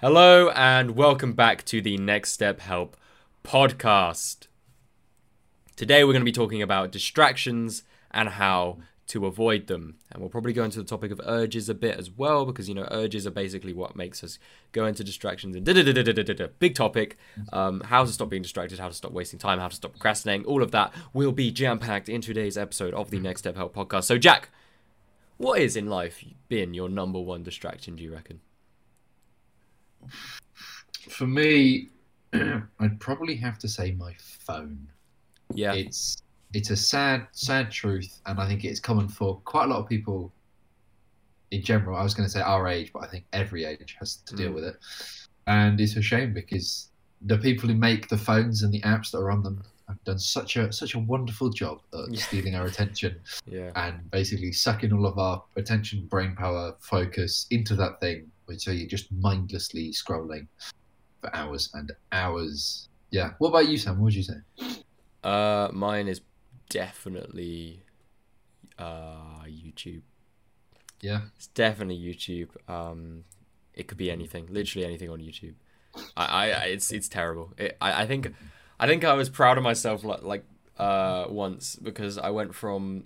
Hello and welcome back to the Next Step Help podcast. Today we're going to be talking about distractions and how to avoid them. And we'll probably go into the topic of urges a bit as well because you know urges are basically what makes us go into distractions and da-da-da-da-da-da-da. big topic. Um, how to stop being distracted, how to stop wasting time, how to stop procrastinating. All of that will be jam packed in today's episode of the Next Step Help podcast. So Jack, what is in life been your number one distraction? Do you reckon? For me, I'd probably have to say my phone. Yeah. It's it's a sad, sad truth, and I think it's common for quite a lot of people in general. I was going to say our age, but I think every age has to deal Mm. with it, and it's a shame because the people who make the phones and the apps that are on them have done such a such a wonderful job at Yeah. stealing our attention Yeah. and basically sucking all of our attention, brain power, focus into that thing, so you're just mindlessly scrolling for hours and hours. Yeah. What about you, Sam? What would you say? Uh, mine is definitely uh YouTube. Yeah. It's definitely YouTube. Um, it could be anything, literally anything on YouTube. I, I it's it's terrible. It, I I think I think I was proud of myself like like uh once because I went from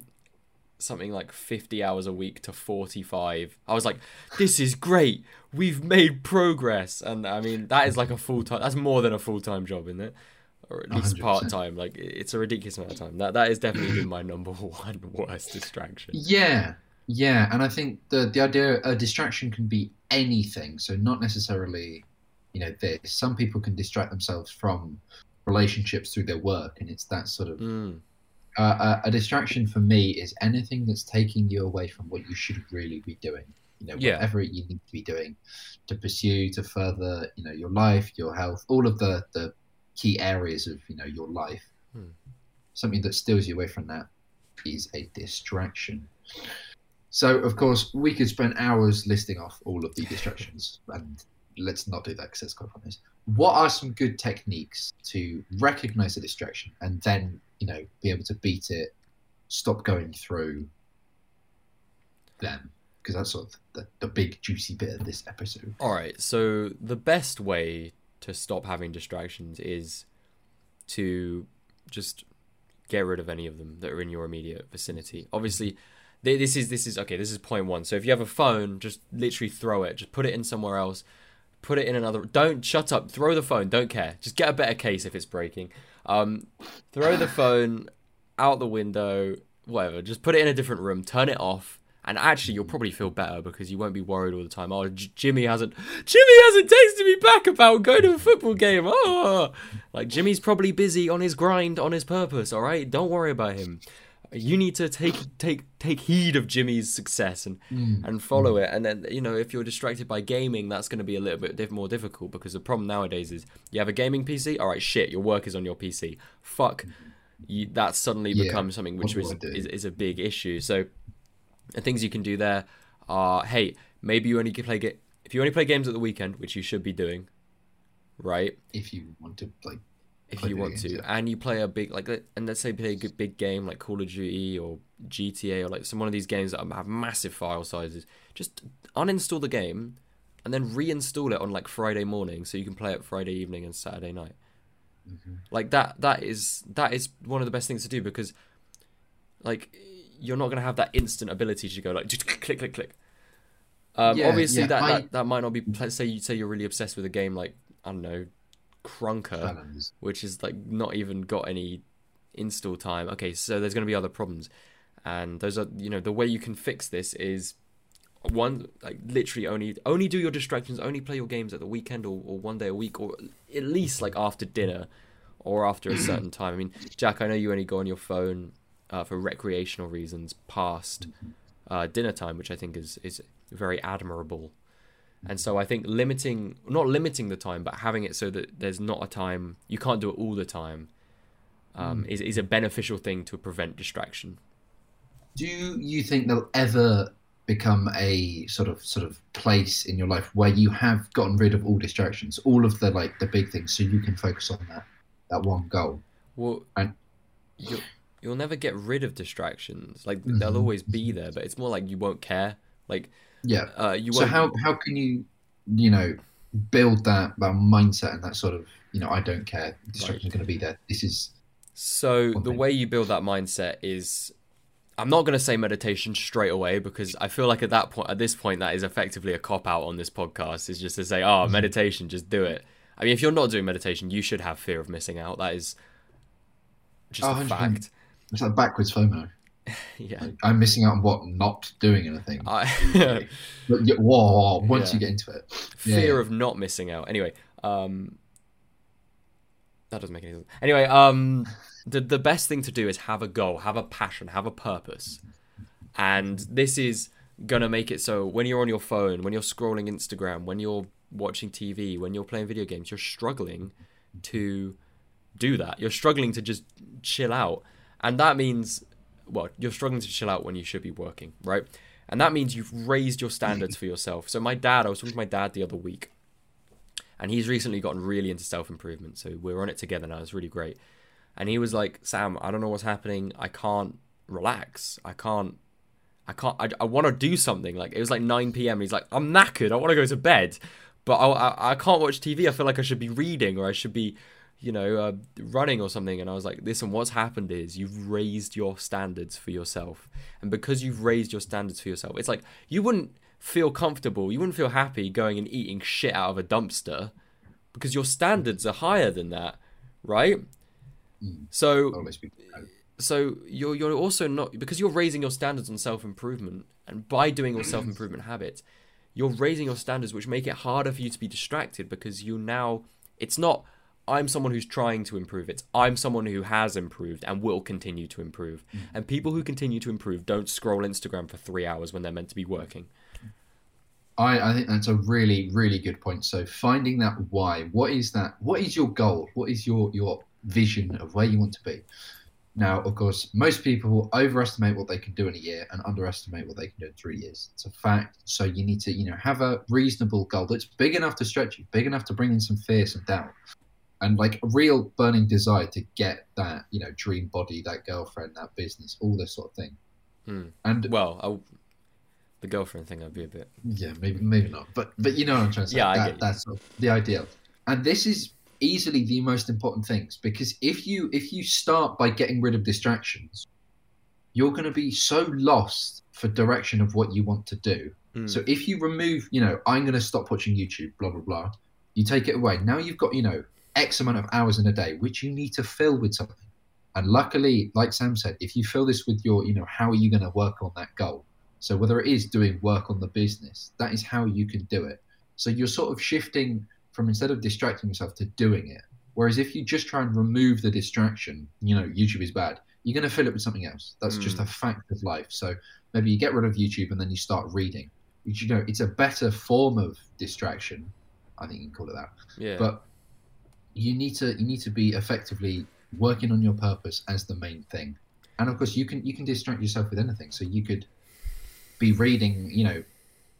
something like 50 hours a week to 45 i was like this is great we've made progress and i mean that is like a full-time that's more than a full-time job isn't it or at least 100%. part-time like it's a ridiculous amount of time that that is definitely been my number one worst distraction Yeah. Yeah. And I think the the idea a distraction can be anything. So not necessarily, you know, this. Some people can distract themselves from relationships through their work, and it's that sort of mm, uh, a, a distraction for me is anything that's taking you away from what you should really be doing. You know, Yeah. whatever you need to be doing to pursue, to further, you know, your life, your health, all of the the key areas of you know your life. Hmm. Something that steals you away from that is a distraction. So, of course, we could spend hours listing off all of the distractions, and let's not do that because that's quite pointless. What are some good techniques to recognize a distraction and then, you know, be able to beat it, stop going through them? Because that's sort of the, the big juicy bit of this episode. all right so the best way to stop having distractions is to just get rid of any of them that are in your immediate vicinity. Obviously, th- this is this is okay. This is point one. So if you have a phone, just literally throw it. Just put it in somewhere else. Put it in another. Don't shut up. Throw the phone. Don't care. Just get a better case if it's breaking. Um, throw the phone out the window. Whatever. Just put it in a different room. Turn it off. And actually, you'll probably feel better because you won't be worried all the time. Oh, J- Jimmy hasn't, Jimmy hasn't texted me back about going to a football game. Oh, like Jimmy's probably busy on his grind, on his purpose. All right, don't worry about him. You need to take take take heed of Jimmy's success and mm, and follow mm. it. And then you know, if you're distracted by gaming, that's going to be a little bit diff- more difficult because the problem nowadays is you have a gaming PC. All right, shit, your work is on your PC. Fuck, mm. you, that suddenly Yeah, becomes something which is, do I do? is is a big issue. So the things you can do there are hey maybe you only play ga- if you only play games at the weekend which you should be doing right If you want to, like, if you want to. games, and you play a big like and let's say play a good big game like call of duty or gta or like some one of these games that have massive file sizes just uninstall the game and then reinstall it on like friday morning so you can play it friday evening and saturday night. Mm-hmm. like that that is that is one of the best things to do because like you're not going to have that instant ability to go like just click click click um, Yeah, obviously yeah, that, I- that that might not be let's say you say you're really obsessed with a game like i don't know Krunker which is like not even got any install time. Okay so there's going to be other problems. And those are you know the way you can fix this is one like literally only only do your distractions only play your games at the weekend or, or one day a week or at least like after dinner or after a certain time. I mean jack i know you only go on your phone uh, for recreational reasons past uh, dinner time which i think is is very admirable and so i think limiting not limiting the time but having it so that there's not a time you can't do it all the time um, is, is a beneficial thing to prevent distraction Do you think there'll ever become a sort of sort of place in your life where you have gotten rid of all distractions, all of the like the big things, so you can focus on that that one goal? Well, And- you'll, you'll never get rid of distractions. Like they'll Mhm. always be there, but it's more like you won't care. Like Yeah. uh, you So how how can you you know build that that mindset and that sort of you know I don't care distraction is going to be there. This is so the way you build that mindset is I'm not going to say meditation straight away because I feel like at that point, at this point, that is effectively a cop out on this podcast. Is just to say, oh, meditation, just do it. I mean, if you're not doing meditation, you should have fear of missing out. That is just Oh, a fact. it's like backwards FOMO. Yeah. Like, I'm missing out on what not doing anything. I, But yeah, whoa, once Yeah. you get into it, Yeah, fear of not missing out. Anyway, um, that doesn't make any sense. Anyway, um, the the best thing to do is have a goal, have a passion, have a purpose, and this is gonna make it so when you're on your phone, when you're scrolling Instagram, when you're watching TV, when you're playing video games, you're struggling to do that. You're struggling to just chill out, and that means, well, you're struggling to chill out when you should be working, right? And that means you've raised your standards for yourself. So my dad, I was talking to my dad the other week, and he's recently gotten really into self improvement. So we're on it together now. It's really great. And he was like, Sam, I don't know what's happening. I can't relax. I can't. I can't. I, I want to do something. Like it was like 9 p.m. He's like, I'm knackered. I want to go to bed, but I, I I can't watch TV. I feel like I should be reading or I should be, you know, uh, running or something. And I was like, listen, what's happened is you've raised your standards for yourself, and because you've raised your standards for yourself, it's like you wouldn't feel comfortable. You wouldn't feel happy going and eating shit out of a dumpster because your standards are higher than that, right? Mm. So so you're you're also not because you're raising your standards on self improvement, and by doing your self improvement habits, you're raising your standards, which make it harder for you to be distracted because you now it's not I'm someone who's trying to improve. it. I'm someone who has improved and will continue to improve. Mm. And people who continue to improve don't scroll Instagram for three hours when they're meant to be working. I, I think that's a really, really good point. So finding that why, what is that? What is your goal? What is your your vision of where you want to be? Now, of course, most people overestimate what they can do in a year and underestimate what they can do in three years. It's a fact. So you need to, you know, have a reasonable goal that's big enough to stretch you, big enough to bring in some fear, some doubt, and like a real burning desire to get that, you know, dream body, that girlfriend, that business, all this sort of thing. Hmm. And Well, I, the girlfriend thing, I'd be a bit. yeah, maybe maybe not, but but you know what I'm trying to say. Yeah, I that, that's sort of the ideal. And this is easily the most important things because if you if you start by getting rid of distractions, you're going to be so lost for direction of what you want to do. Hmm. So if you remove, you know, I'm going to stop watching YouTube, blah blah blah. You take it away. Now you've got, you know, X amount of hours in a day, which you need to fill with something. And luckily, like Sam said, if you fill this with your, you know, how are you going to work on that goal? So whether it is doing work on the business, that is how you can do it. So you're sort of shifting from instead of distracting yourself to doing it. Whereas if you just try and remove the distraction, you know, YouTube is bad, you're going to fill it with something else. That's just Mm. a fact of life. So maybe you get rid of YouTube and then you start reading. You know, it's a better form of distraction. I think you can call it that. yeah. But you need to you need to be effectively working on your purpose as the main thing. And of course, you can you can distract yourself with anything. So you could be reading, you know,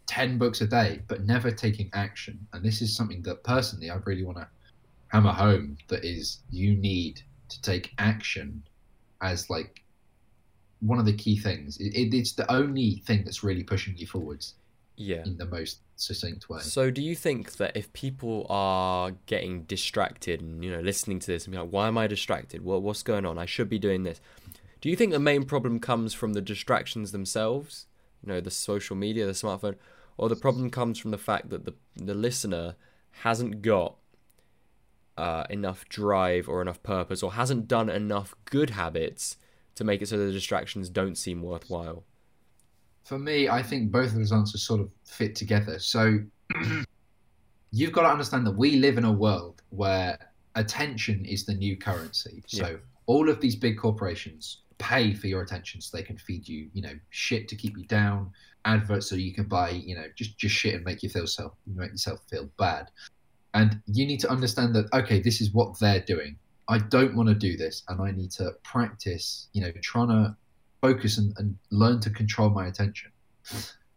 ten books a day, but never taking action. And this is something that personally I really want to hammer home. That is, you need to take action as like one of the key things. It, it, it's the only thing that's really pushing you forwards yeah. in the most succinct way. So, do you think that if people are getting distracted and you know listening to this and be like, "Why am I distracted? What what's going on? I should be doing this." Do you think the main problem comes from the distractions themselves? You know, the social media, the smartphone, or the problem comes from the fact that the the listener hasn't got uh, enough drive or enough purpose, or hasn't done enough good habits to make it so the distractions don't seem worthwhile? For me, I think both of those answers sort of fit together. So you've got to understand that we live in a world where attention is the new currency. So Yeah. all of these big corporations pay for your attention so they can feed you, you know, shit to keep you down, adverts so you can buy, you know, just just shit and make you feel self make yourself feel bad. And you need to understand that okay, this is what they're doing. I don't want to do this and I need to practice, you know, trying to focus and, and learn to control my attention.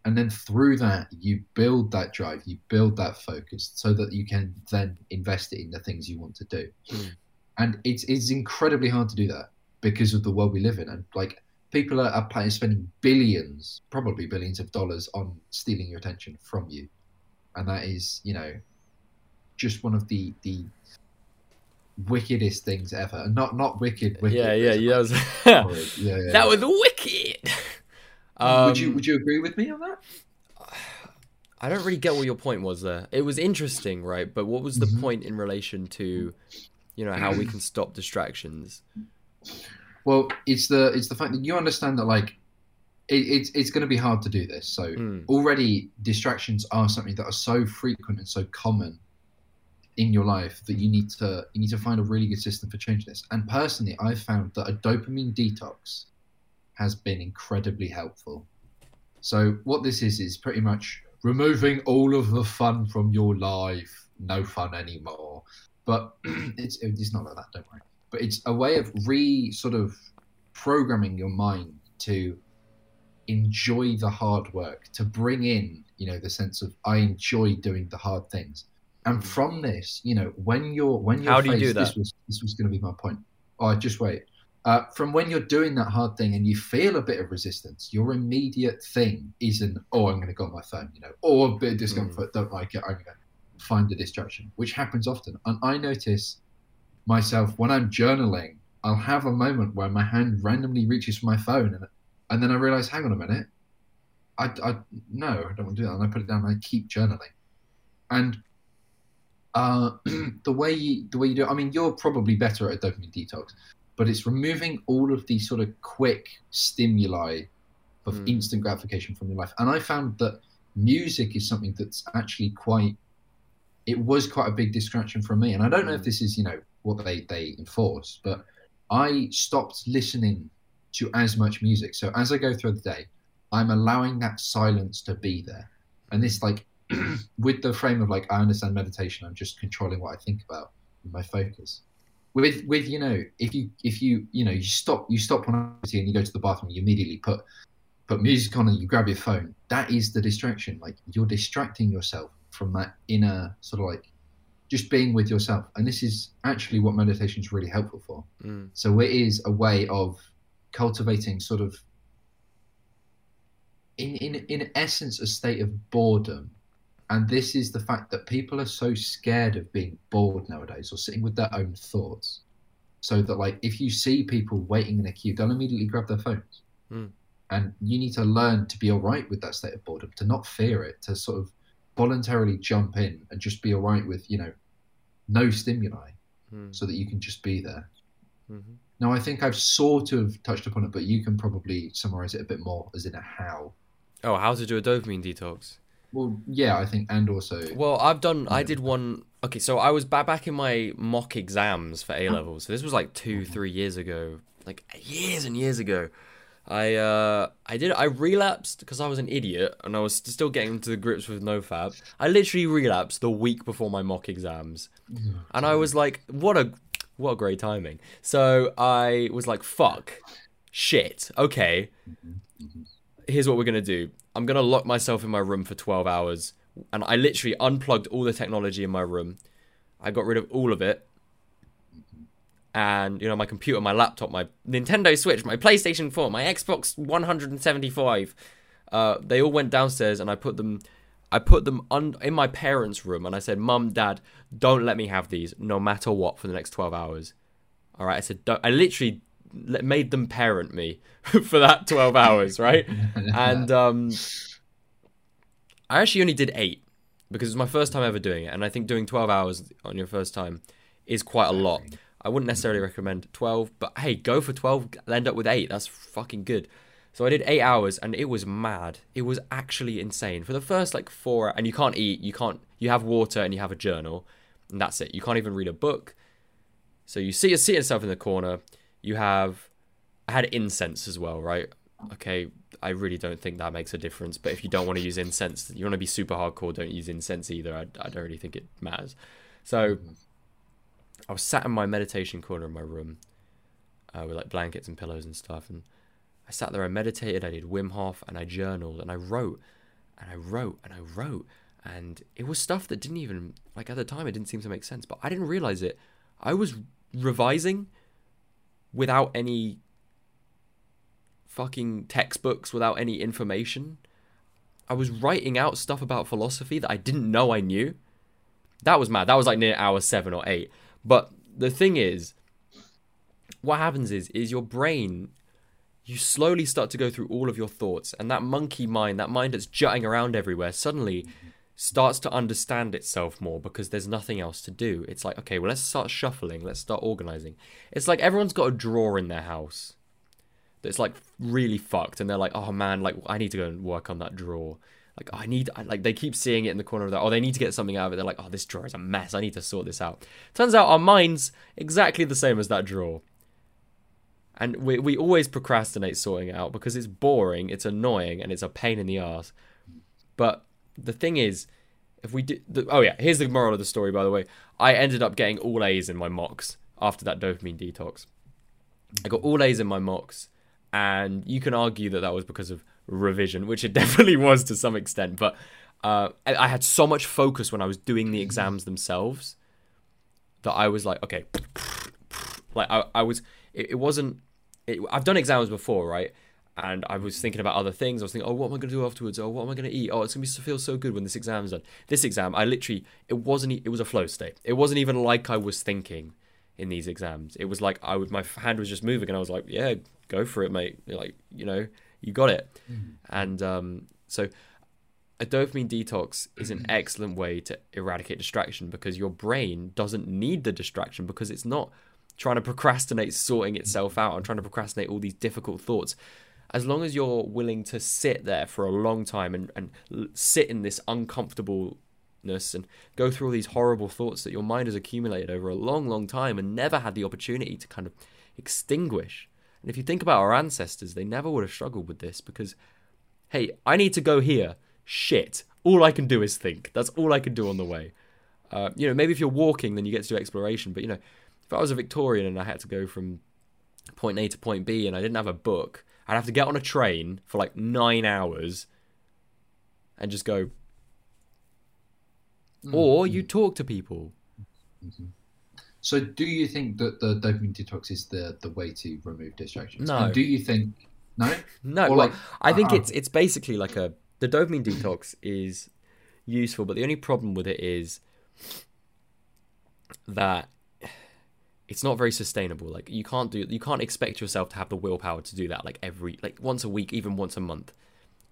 And then through that, you build that drive, you build that focus so that you can then invest it in the things you want to do. Mm. And it's, it's incredibly hard to do that because of the world we live in. And like people are, are playing, spending billions, probably billions of dollars on stealing your attention from you. And that is, you know, just one of the the wickedest things ever. Not not wicked. wicked yeah, yeah, yeah. That was, horrid. yeah, yeah. that was wicked. would you Um, would you agree with me on that? I don't really get what your point was there. It was interesting, right? But what was the Mhm. point in relation to, you know, how we can stop distractions? Well, it's the it's the fact that you understand that like it, it's it's going to be hard to do this. So Mm. already distractions are something that are so frequent and so common in your life that you need to you need to find a really good system for changing this. And personally, I've found that a dopamine detox has been incredibly helpful. So what this is is pretty much removing all of the fun from your life. No fun anymore. But it's it's not like that. Don't worry. But it's a way of re sort of programming your mind to enjoy the hard work, to bring in you know the sense of I enjoy doing the hard things. And from this, you know, when you're when you're How do you faced- do This was this was going to be my point. Oh, just wait. Uh, from when you're doing that hard thing and you feel a bit of resistance, your immediate thing isn't, oh, I'm going to go on my phone, you know, or a bit of discomfort, don't like it, I'm going to find a distraction, which happens often. And I notice myself when I'm journaling, I'll have a moment where my hand randomly reaches for my phone and, and then I realize, hang on a minute, I, I no, I don't want to do that. And I put it down and I keep journaling. And uh, the way you, the way you do, it, I mean, you're probably better at a dopamine detox, but it's removing all of these sort of quick stimuli of Mm. instant gratification from your life. And I found that music is something that's actually quite. It was quite a big distraction for me, and I don't know if Mm. this is you know what they they enforce, but I stopped listening to as much music. So as I go through the day, I'm allowing that silence to be there, and this like with the frame of like I understand meditation, I'm just controlling what I think about and my focus. With with you know if you if you you know you stop you stop on activity and you go to the bathroom, you immediately put put music on and you grab your phone. That is the distraction. Like you're distracting yourself from that inner sort of like just being with yourself. And this is actually what meditation is really helpful for. Mm. So it is a way of cultivating sort of in in in essence a state of boredom. And this is the fact that people are so scared of being bored nowadays or sitting with their own thoughts. So that like if you see people waiting in a queue, they'll immediately grab their phones. Mm. And you need to learn to be all right with that state of boredom, to not fear it, to sort of voluntarily jump in and just be all right with, you know, no stimuli Mm. so that you can just be there. Mhm. Now, I think I've sort of touched upon it, but you can probably summarize it a bit more as in a how. Oh, how to do a dopamine detox? Well, yeah, I think, and also, Well, I've done. I did one. Okay, so I was back back in my mock exams for A levels. So this was like two, three years ago, like years and years ago. I uh I did I relapsed because I was an idiot and I was still getting to the grips with NoFap. I literally relapsed the week before my mock exams, and I was like, what a what a great timing. So I was like, fuck, shit, okay. Here's what we're gonna do. I'm gonna lock myself in my room for 12 hours, and I literally unplugged all the technology in my room. I got rid of all of it, and you know my computer, my laptop, my Nintendo Switch, my PlayStation 4, my Xbox 175. Uh, they all went downstairs, and I put them. I put them un- in my parents' room, and I said, "Mum, Dad, don't let me have these, no matter what, for the next 12 hours." All right, I said, I literally made them parent me for that 12 hours, right? and um, I actually only did eight because it was my first time ever doing it, and I think doing twelve hours on your first time is quite a lot. I wouldn't necessarily recommend twelve, but hey, go for twelve. End up with eight. That's fucking good. So I did eight hours, and it was mad. It was actually insane for the first like four. And you can't eat. You can't. You have water and you have a journal, and that's it. You can't even read a book. So you see, you sit yourself in the corner. You have. I had incense as well, right? Okay, I really don't think that makes a difference. But if you don't want to use incense, you want to be super hardcore. Don't use incense either. I, I don't really think it matters. So I was sat in my meditation corner in my room uh, with like blankets and pillows and stuff, and I sat there. I meditated. I did Wim Hof, and I journaled, and I wrote, and I wrote, and I wrote, and it was stuff that didn't even like at the time. It didn't seem to make sense, but I didn't realize it. I was revising without any fucking textbooks without any information. I was writing out stuff about philosophy that I didn't know I knew. That was mad. That was like near hour seven or eight. But the thing is, what happens is is your brain you slowly start to go through all of your thoughts and that monkey mind that mind that's jutting around everywhere suddenly starts to understand itself more because there's nothing else to do. It's like okay well let's start shuffling. Let's start organizing. It's like everyone's got a drawer in their house that's like really fucked and they're like oh man like i need to go and work on that drawer. Like oh, I need I, like they keep seeing it in the corner of that oh they need to get something out of it. They're like oh this drawer is a mess. I need to sort this out. Turns out our mind's exactly the same as that drawer. And we we always procrastinate sorting it out because it's boring, it's annoying, and it's a pain in the ass. But the thing is, if we do, the, oh yeah, here's the moral of the story. By the way, I ended up getting all A's in my mocks after that dopamine detox. I got all A's in my mocks, and you can argue that that was because of revision, which it definitely was to some extent. But uh, I, I had so much focus when I was doing the exams themselves that I was like, okay, like I, I was it, it wasn't. It, I've done exams before, right? And I was thinking about other things. I was thinking, oh, what am I going to do afterwards? Oh, what am I going to eat? Oh, it's going to feel so good when this exam's done. This exam, I literally, it wasn't. It was a flow state. It wasn't even like I was thinking in these exams. It was like I would, my hand was just moving, and I was like, yeah, go for it, mate. Like, you know, you got it. Mm-hmm. And um, so a dopamine detox is an excellent way to eradicate distraction because your brain doesn't need the distraction because it's not trying to procrastinate sorting itself out and trying to procrastinate all these difficult thoughts as long as you're willing to sit there for a long time and, and sit in this uncomfortableness and go through all these horrible thoughts that your mind has accumulated over a long, long time and never had the opportunity to kind of extinguish. And if you think about our ancestors, they never would have struggled with this because, hey, I need to go here. Shit. All I can do is think. That's all I can do on the way. Uh, you know, maybe if you're walking, then you get to do exploration. But, you know, if I was a Victorian and I had to go from point A to point B and I didn't have a book, I'd have to get on a train for like nine hours and just go. Mm-hmm. Or you talk to people. Mm-hmm. So, do you think that the dopamine detox is the the way to remove distractions? No. And do you think no? No. Or well, like, I think uh, it's it's basically like a the dopamine detox is useful, but the only problem with it is that it's not very sustainable. Like you can't do you can't expect yourself to have the willpower to do that like every like once a week, even once a month.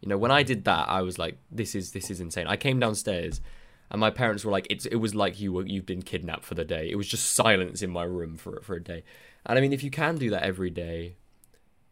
You know, when I did that, I was like, this is this is insane. I came downstairs and my parents were like, it's it was like you were you've been kidnapped for the day. It was just silence in my room for for a day. And I mean, if you can do that every day,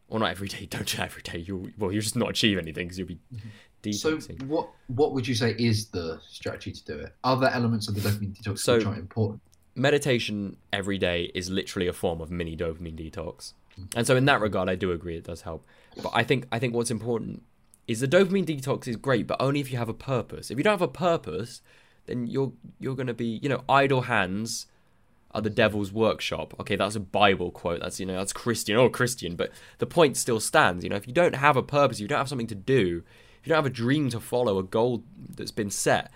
or not every day, don't do that every day. You well, you'll just not achieve anything because you'll be mm-hmm. detoxing. So what what would you say is the strategy to do it? Other elements of the dopamine detox so, which are important meditation every day is literally a form of mini dopamine detox. And so in that regard I do agree it does help. But I think I think what's important is the dopamine detox is great, but only if you have a purpose. If you don't have a purpose, then you're you're gonna be, you know, idle hands are the devil's workshop. Okay, that's a Bible quote. That's you know, that's Christian or Christian, but the point still stands. You know, if you don't have a purpose, you don't have something to do, if you don't have a dream to follow, a goal that's been set,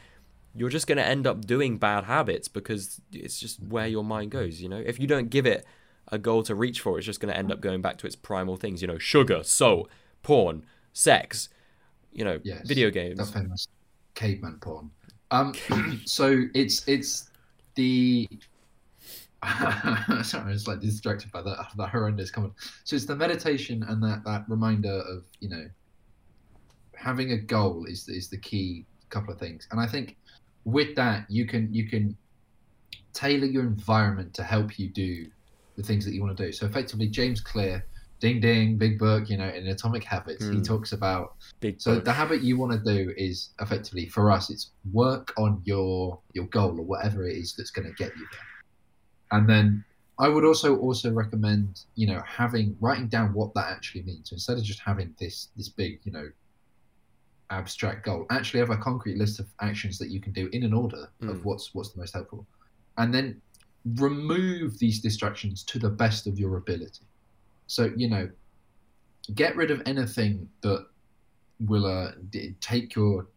you're just going to end up doing bad habits because it's just where your mind goes you know if you don't give it a goal to reach for it's just going to end up going back to its primal things you know sugar salt porn sex you know yes, video games the famous caveman porn um so it's it's the sorry, I was like distracted by that that horrendous comment. So it's the meditation and that that reminder of you know having a goal is is the key couple of things. And I think with that you can you can tailor your environment to help you do the things that you want to do. So effectively, James Clear, ding ding, big book, you know, in Atomic Habits, mm. he hmm. talks about. Big so book. the habit you want to do is effectively for us, it's work on your your goal or whatever it is that's going to get you there, and then I would also also recommend you know having writing down what that actually means. So instead of just having this this big you know abstract goal. Actually, have a concrete list of actions that you can do in an order mm. of what's what's the most helpful, and then remove these distractions to the best of your ability. So you know, get rid of anything that will uh, take your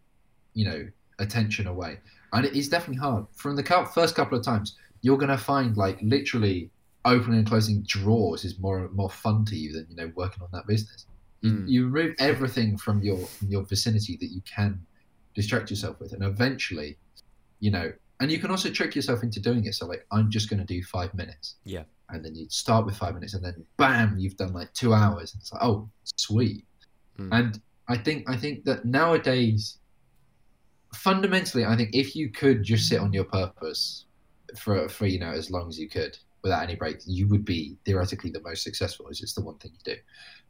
you know attention away. And it is definitely hard. From the first couple of times, you're going to find like literally opening and closing drawers is more more fun to you than you know working on that business. You, mm. you remove everything from your from your vicinity that you can distract yourself with, and eventually, you know, and you can also trick yourself into doing it. So like, I'm just going to do five minutes. Yeah. And then you start with five minutes, and then bam, you've done like two hours. It's like, oh, sweet. Mm. And I think I think that nowadays, fundamentally, I think if you could just sit on your purpose for for you know as long as you could without any breaks, you would be theoretically the most successful. Is it's the one thing you do,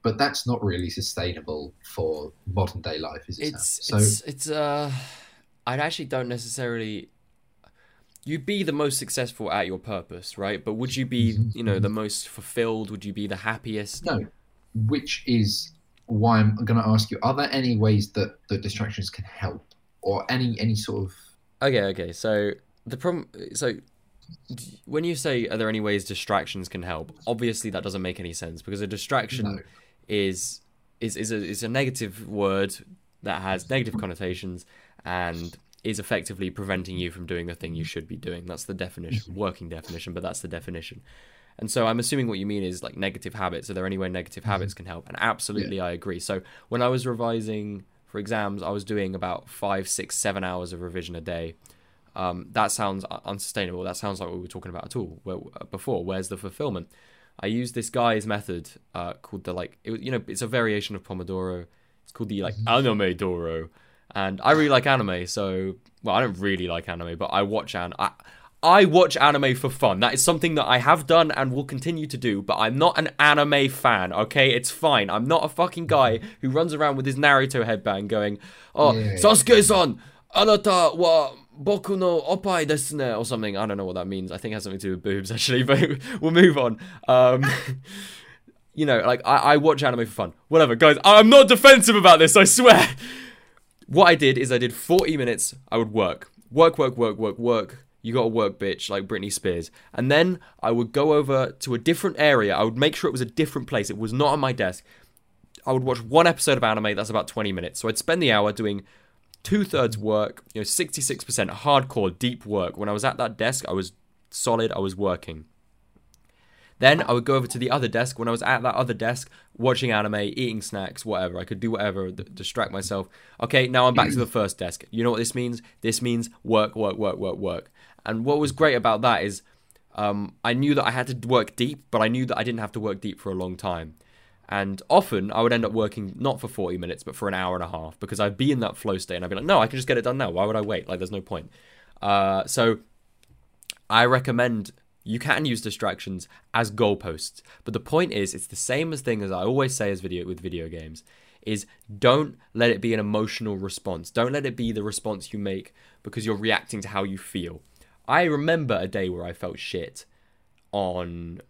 but that's not really sustainable for modern day life, is it? It's Sam? it's it's uh, I actually don't necessarily. You'd be the most successful at your purpose, right? But would you be, Mhm. you know, the most fulfilled? Would you be the happiest? No, which is why I'm going to ask you: Are there any ways that the distractions can help, or any any sort of Okay, okay. So the problem, so when you say, are there any ways distractions can help? Obviously, that doesn't make any sense because a distraction no? is is is a is a negative word that has negative connotations and is effectively preventing you from doing the thing you should be doing. That's the definition, mm-hmm. working definition, but that's the definition. And so I'm assuming what you mean is like negative habits. Are there any way negative mm-hmm. habits can help? And absolutely, I agree. So when I was revising for exams, I was doing about five, six, seven hours of revision a day. Um, that sounds unsustainable. That sounds like what we were talking about at all where, uh, before. Where's the fulfillment? I used this guy's method uh, called the like, it, was- you know, it's a variation of Pomodoro. It's called the like anime Doro, and I really like anime. So, well, I don't really like anime, but I watch an I, I watch anime for fun. That is something that I have done and will continue to do. But I'm not an anime fan. Okay, it's fine. I'm not a fucking guy who runs around with his Naruto headband going, "Oh, Yeah. Sasuke-san, anata wa boku no opai desu ne," or something. I don't know what that means. I think it has something to do with boobs actually. But we'll move on. Um, you know, like I, I watch anime for fun. Whatever, guys. I'm not defensive about this. I swear. What I did is I did 40 minutes. I would work, work, work, work, work, work. You got to work, bitch, like Britney Spears. And then I would go over to a different area. I would make sure it was a different place. It was not on my desk. I would watch one episode of anime. That's about 20 minutes. So I'd spend the hour doing two thirds work, you know, 66% hardcore, deep work. When I was at that desk, I was solid. I was working. Then I would go over to the other desk. When I was at that other desk, watching anime, eating snacks, whatever. I could do whatever, d- distract myself. Okay, now I'm back to the first desk. You know what this means? This means work, work, work, work, work. And what was great about that is um, I knew that I had to work deep, but I knew that I didn't have to work deep for a long time. And often I would end up working not for 40 minutes, but for an hour and a half because I'd be in that flow state and I'd be like, no, I can just get it done now. Why would I wait? Like, there's no point. Uh, so I recommend you can use distractions as goalposts. But the point is, it's the same as thing as I always say as video with video games is don't let it be an emotional response. Don't let it be the response you make because you're reacting to how you feel. I remember a day where I felt shit on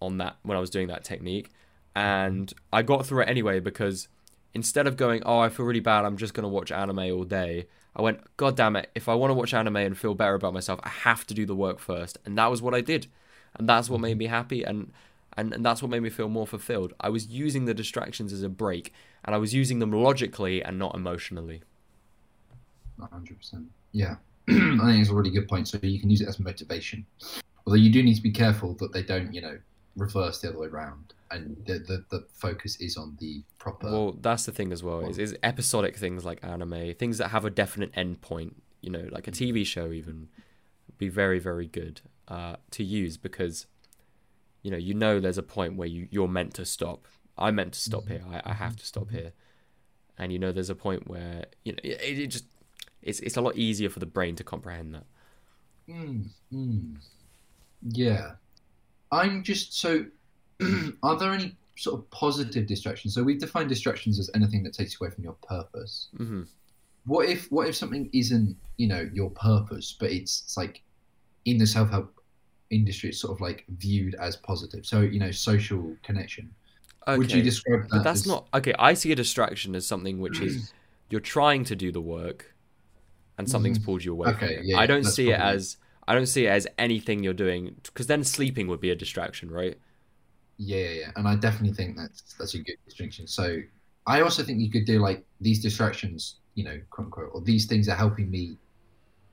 on that when I was doing that technique and I got through it anyway because instead of going, "Oh, I feel really bad. I'm just going to watch anime all day." I went, "God damn it. If I want to watch anime and feel better about myself, I have to do the work first. And that was what I did. And that's what made mm-hmm. me happy and and, and that's what made me feel more fulfilled. I was using the distractions as a break and I was using them logically and not emotionally. 100%. Yeah. I think it's a really good point. So you can use it as motivation. Although you do need to be careful that they don't, you know, reverse the other way around. And the, the, the focus is on the proper. Well, that's the thing as well. Is, is episodic things like anime, things that have a definite end point. You know, like a TV show even, be very very good uh, to use because, you know, you know there's a point where you you're meant to stop. I'm meant to stop here. I, I have to stop here, and you know there's a point where you know it, it just it's it's a lot easier for the brain to comprehend that. Mm, mm. Yeah. I'm just so. are there any sort of positive distractions? So we've defined distractions as anything that takes you away from your purpose. hmm What if what if something isn't you know your purpose, but it's, it's like in the self help industry, it's sort of like viewed as positive. So you know social connection. Okay. Would you describe that? But that's as- not okay. I see a distraction as something which is you're trying to do the work, and something's Mhm. pulled you away from Okay, it. yeah, I don't see it as I don't see it as anything you're doing because then sleeping would be a distraction, right? Yeah, yeah, yeah. and I definitely think that's that's a good distinction. So I also think you could do like these distractions, you know, quote unquote, or these things are helping me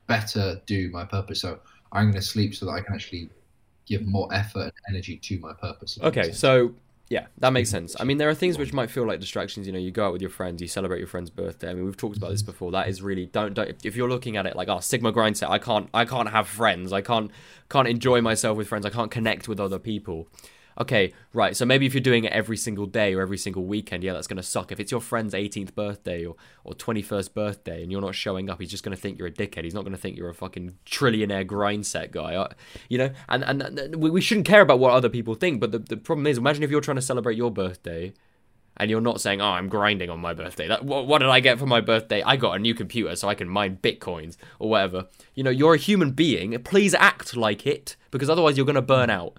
better do my purpose. So I'm going to sleep so that I can actually give more effort and energy to my purpose. Okay, so Yeah, that makes mm-hmm. sense. I mean, there are things which might feel like distractions. You know, you go out with your friends, you celebrate your friend's birthday. I mean, we've talked about this before. That is really don't don't. If you're looking at it like, oh, Sigma grind set, I can't I can't have friends. I can't can't enjoy myself with friends. I can't connect with other people okay, right, so maybe if you're doing it every single day or every single weekend, yeah, that's going to suck. If it's your friend's 18th birthday or, or 21st birthday and you're not showing up, he's just going to think you're a dickhead. He's not going to think you're a fucking trillionaire grind set guy, uh, you know? And, and, and we shouldn't care about what other people think, but the, the problem is, imagine if you're trying to celebrate your birthday and you're not saying, "Oh, I'm grinding on my birthday." That, what, what, did I get for my birthday? I got a new computer so I can mine bitcoins or whatever. You know, you're a human being. Please act like it because otherwise you're going to burn out.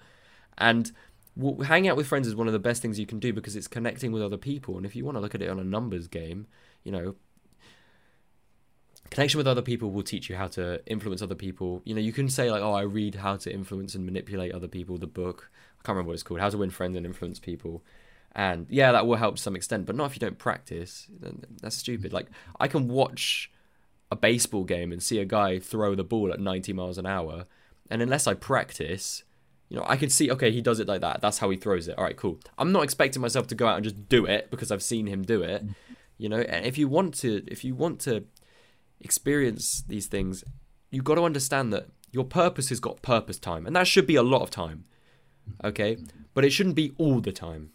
And well, hanging out with friends is one of the best things you can do because it's connecting with other people. And if you want to look at it on a numbers game, you know, connection with other people will teach you how to influence other people. You know, you can say like, "Oh, I read how to influence and manipulate other people." The book, I can't remember what it's called, "How to Win Friends and Influence People." And yeah, that will help to some extent, but not if you don't practice. That's stupid. Like I can watch a baseball game and see a guy throw the ball at 90 miles an hour, and unless I practice, you know, I can see, okay, he does it like that. That's how he throws it. All right, cool. I'm not expecting myself to go out and just do it because I've seen him do it. You know, and if you want to, if you want to experience these things, you've got to understand that your purpose has got purpose time, and that should be a lot of time. Okay, but it shouldn't be all the time.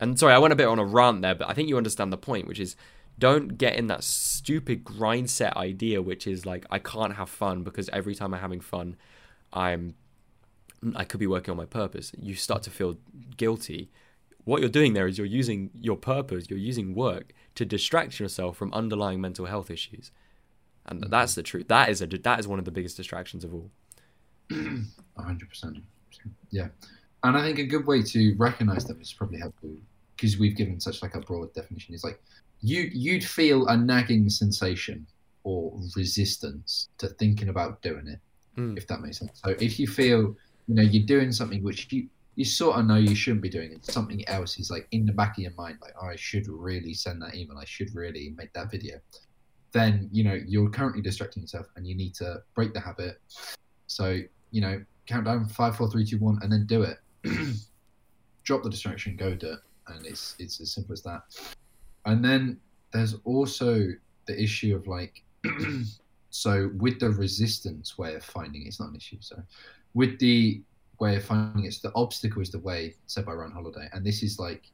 And sorry, I went a bit on a rant there, but I think you understand the point, which is don't get in that stupid grind set idea, which is like I can't have fun because every time I'm having fun, I'm I could be working on my purpose. You start to feel guilty. What you're doing there is you're using your purpose, you're using work to distract yourself from underlying mental health issues. And mm-hmm. that's the truth. That is a that is one of the biggest distractions of all. 100%. Yeah. And I think a good way to recognize them is probably helpful because we've given such like a broad definition. Is like you you'd feel a nagging sensation or resistance to thinking about doing it, mm. if that makes sense. So if you feel you know you're doing something which you you sort of know you shouldn't be doing it. Something else is like in the back of your mind, like oh, I should really send that email. I should really make that video. Then you know you're currently distracting yourself, and you need to break the habit. So you know, count down five, four, three, two, one, and then do it. Drop the distraction, go do it, and it's it's as simple as that. And then there's also the issue of like, so with the resistance way of finding it, it's not an issue. So with the way of finding it, so the obstacle is the way said by Ryan Holiday, and this is like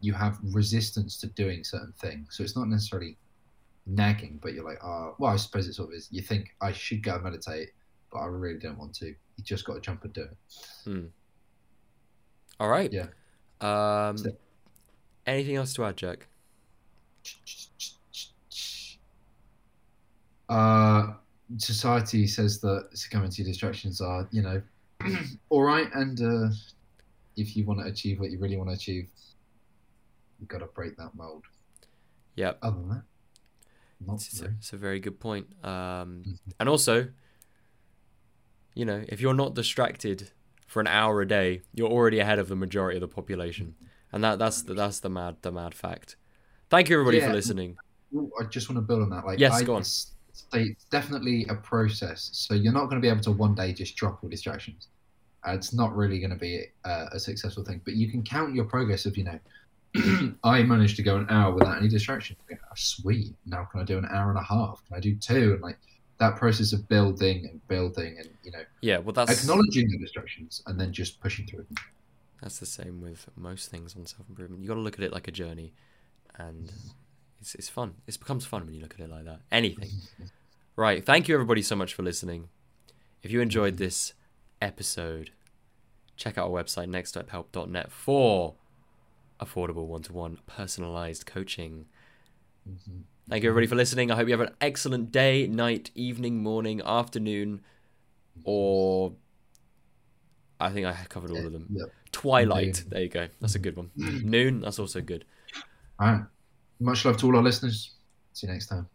you have resistance to doing certain things. So it's not necessarily nagging, but you're like, oh, well, I suppose it sort of is. You think I should go and meditate, but I really don't want to. You just got to jump and do it. Hmm. All right. Yeah. Um, anything else to add, Jack? Uh, society says that succumbing to distractions are, you know, all right. And uh, if you want to achieve what you really want to achieve, you've got to break that mold. Yep. Other than that, it's, a, it's, a, very good point. Um, mm-hmm. And also, you know, if you're not distracted for an hour a day, you're already ahead of the majority of the population, and that that's the, that's the mad the mad fact. Thank you everybody yeah. for listening. I just want to build on that. Like, yes, I, go on it's definitely a process. So you're not going to be able to one day just drop all distractions. Uh, it's not really going to be uh, a successful thing. But you can count your progress if you know, I managed to go an hour without any distraction. Oh, sweet. Now can I do an hour and a half? Can I do two? And like that process of building and building and you know, yeah, well, that's acknowledging the distractions and then just pushing through them. That's the same with most things on self improvement. You got to look at it like a journey, and it's it's fun. It becomes fun when you look at it like that. Anything. Right. Thank you everybody so much for listening. If you enjoyed this episode, check out our website nextstephelp.net for affordable one-to-one personalized coaching. Mm-hmm. Thank you everybody for listening. I hope you have an excellent day, night, evening, morning, afternoon, or I think I covered all of them. Yep. Twilight. There you go. That's a good one. Noon. That's also good. All right. Much love to all our listeners. See you next time.